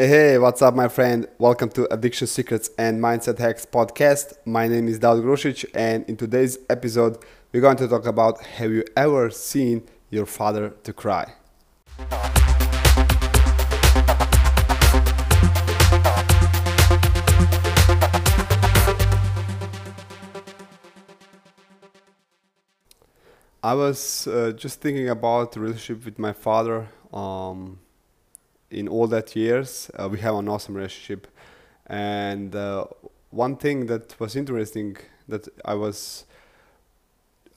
Hey, hey, what's up, my friend? Welcome to Addiction Secrets and Mindset Hacks podcast. My name is Daud Grosic, and in today's episode, we're going to talk about have you ever seen your father to cry? I was uh, just thinking about the relationship with my father. Um, in all that years, uh, we have an awesome relationship. And uh, one thing that was interesting that I was,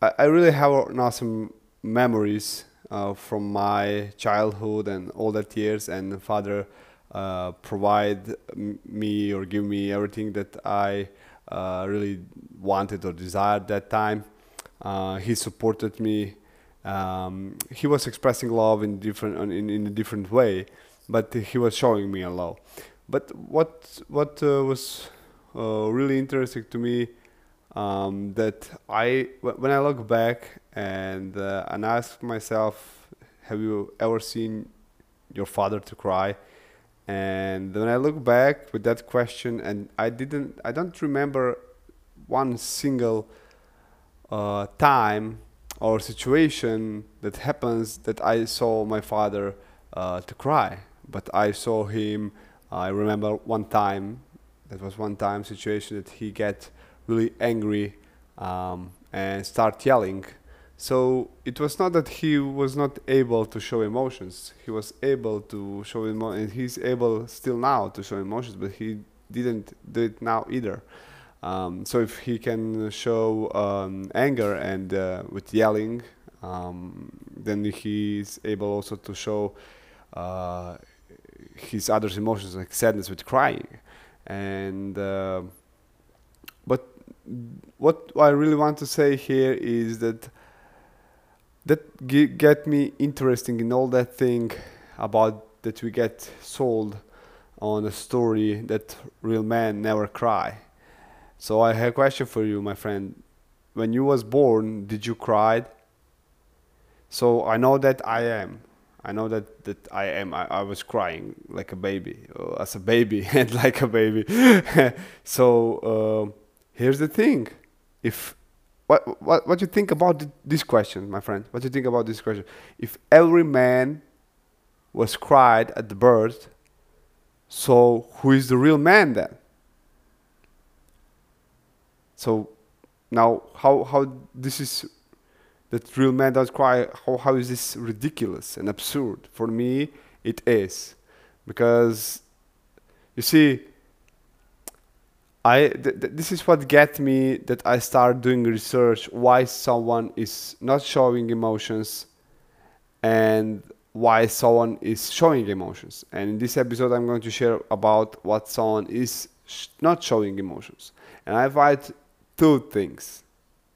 I, I really have an awesome memories uh, from my childhood and all that years. And father uh, provide me or give me everything that I uh, really wanted or desired that time. Uh, he supported me. Um, he was expressing love in different in, in a different way but he was showing me a law. But what what uh, was uh, really interesting to me um, that I when I look back and uh, and ask myself, have you ever seen your father to cry? And when I look back with that question, and I didn't, I don't remember one single uh, time or situation that happens that I saw my father uh, to cry but I saw him. I remember one time, that was one time situation that he get really angry um, and start yelling. So it was not that he was not able to show emotions. He was able to show emotions, and he's able still now to show emotions, but he didn't do it now either. Um, so if he can show um, anger and uh, with yelling, um, then he's able also to show uh, his other emotions like sadness with crying and uh, but what I really want to say here is that that get me interesting in all that thing about that we get sold on a story that real men never cry. So I have a question for you, my friend. When you was born, did you cry? So I know that I am. I know that that I am. I, I was crying like a baby, uh, as a baby, and like a baby. so uh, here's the thing: if what what what do you think about this question, my friend? What do you think about this question? If every man was cried at the birth, so who is the real man then? So now, how how this is that real men don't cry. How, how is this ridiculous and absurd? For me, it is. Because, you see, I th- th- this is what get me that I start doing research why someone is not showing emotions and why someone is showing emotions. And in this episode, I'm going to share about what someone is sh- not showing emotions. And I write two things,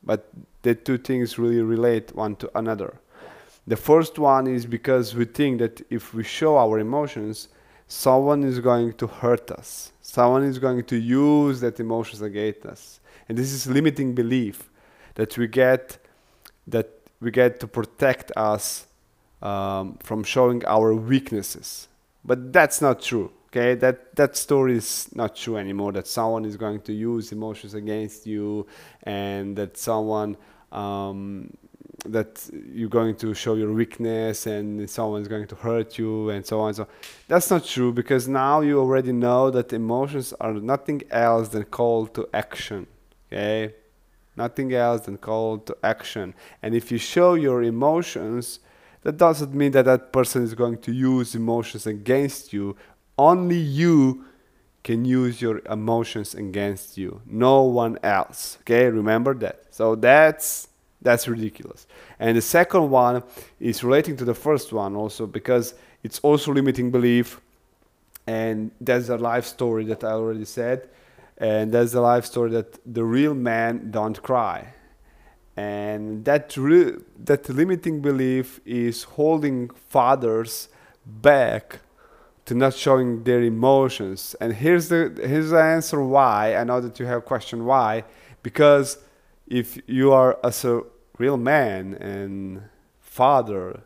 but the two things really relate one to another. The first one is because we think that if we show our emotions, someone is going to hurt us. Someone is going to use that emotions against us. And this is limiting belief that we get that we get to protect us um, from showing our weaknesses. But that's not true. Okay, that that story is not true anymore. That someone is going to use emotions against you, and that someone um, that you're going to show your weakness and someone's going to hurt you and so on. and So on. that's not true because now you already know that emotions are nothing else than call to action. Okay, nothing else than call to action. And if you show your emotions, that doesn't mean that that person is going to use emotions against you. Only you can use your emotions against you. No one else. Okay remember that. So that's that's ridiculous. And the second one is relating to the first one also because it's also limiting belief. And that's a life story that i already said. And that's a life story that the real men don't cry. And that re- that limiting belief is holding fathers back to not showing their emotions. And here's the here's the answer why. I know that you have question why because if you are as a real man and father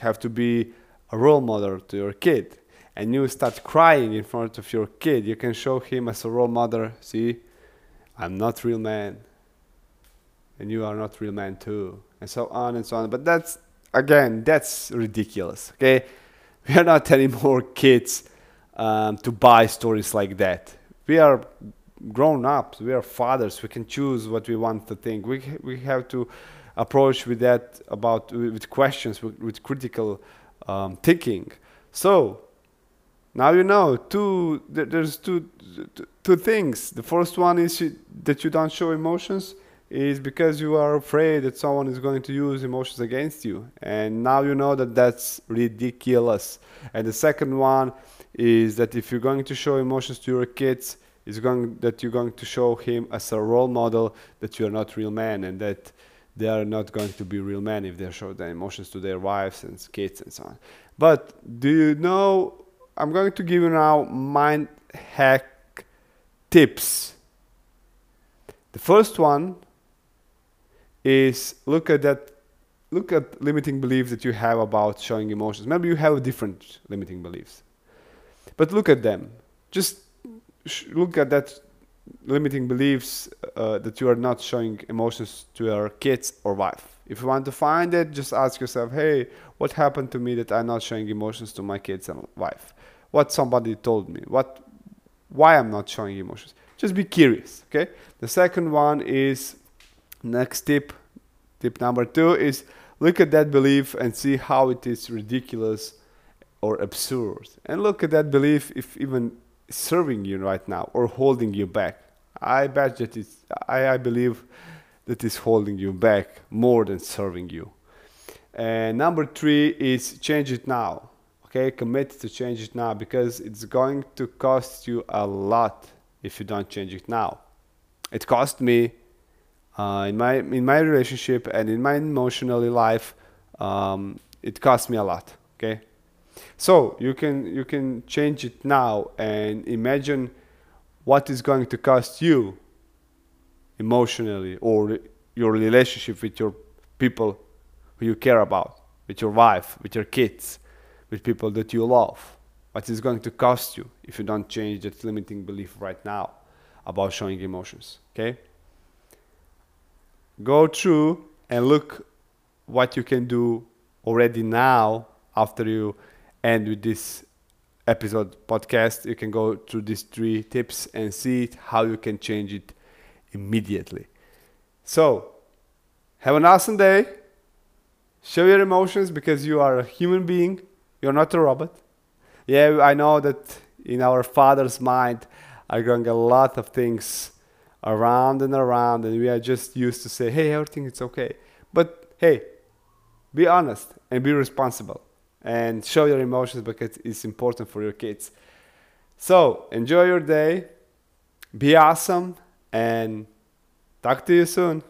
have to be a role model to your kid and you start crying in front of your kid, you can show him as a role model, see, I'm not real man. And you are not real man too. And so on and so on. But that's again, that's ridiculous. Okay? We are not anymore kids um, to buy stories like that. We are grown ups, we are fathers, we can choose what we want to think. We we have to approach with that about with questions with, with critical um, thinking. So now you know two. There's two two things. The first one is that you don't show emotions is because you are afraid that someone is going to use emotions against you, and now you know that that's ridiculous. And the second one is that if you're going to show emotions to your kids, is going that you're going to show him as a role model that you are not real man and that they are not going to be real men if they show their emotions to their wives and kids and so on. But do you know? I'm going to give you now mind hack tips. The first one is look at that look at limiting beliefs that you have about showing emotions. Maybe you have different limiting beliefs. But look at them. Just look at that limiting beliefs uh, that you are not showing emotions to your kids or wife. If you want to find it, just ask yourself, hey, what happened to me that I'm not showing emotions to my kids and wife? What somebody told me? What, why I'm not showing emotions? Just be curious, okay? The second one is, next tip, tip number two is look at that belief and see how it is ridiculous or absurd. And look at that belief if even serving you right now or holding you back. I bet that it's, I, I believe that is holding you back more than serving you. And number three is change it now. Okay, commit to change it now because it's going to cost you a lot if you don't change it now. It cost me uh, in my in my relationship and in my emotional life. Um, it cost me a lot. Okay, so you can you can change it now and imagine what is going to cost you emotionally or your relationship with your people who you care about, with your wife, with your kids, with people that you love. What is going to cost you if you don't change that limiting belief right now about showing emotions, okay? Go through and look what you can do already now after you end with this episode podcast, you can go through these three tips and see how you can change it immediately. So, have an awesome day. Show your emotions because you are a human being. You're not a robot. Yeah, I know that in our father's mind are going a lot of things around and around, and we are just used to say, hey, everything is okay. But hey, be honest and be responsible and show your emotions because it's important for your kids. So enjoy your day, be awesome, and talk to you soon.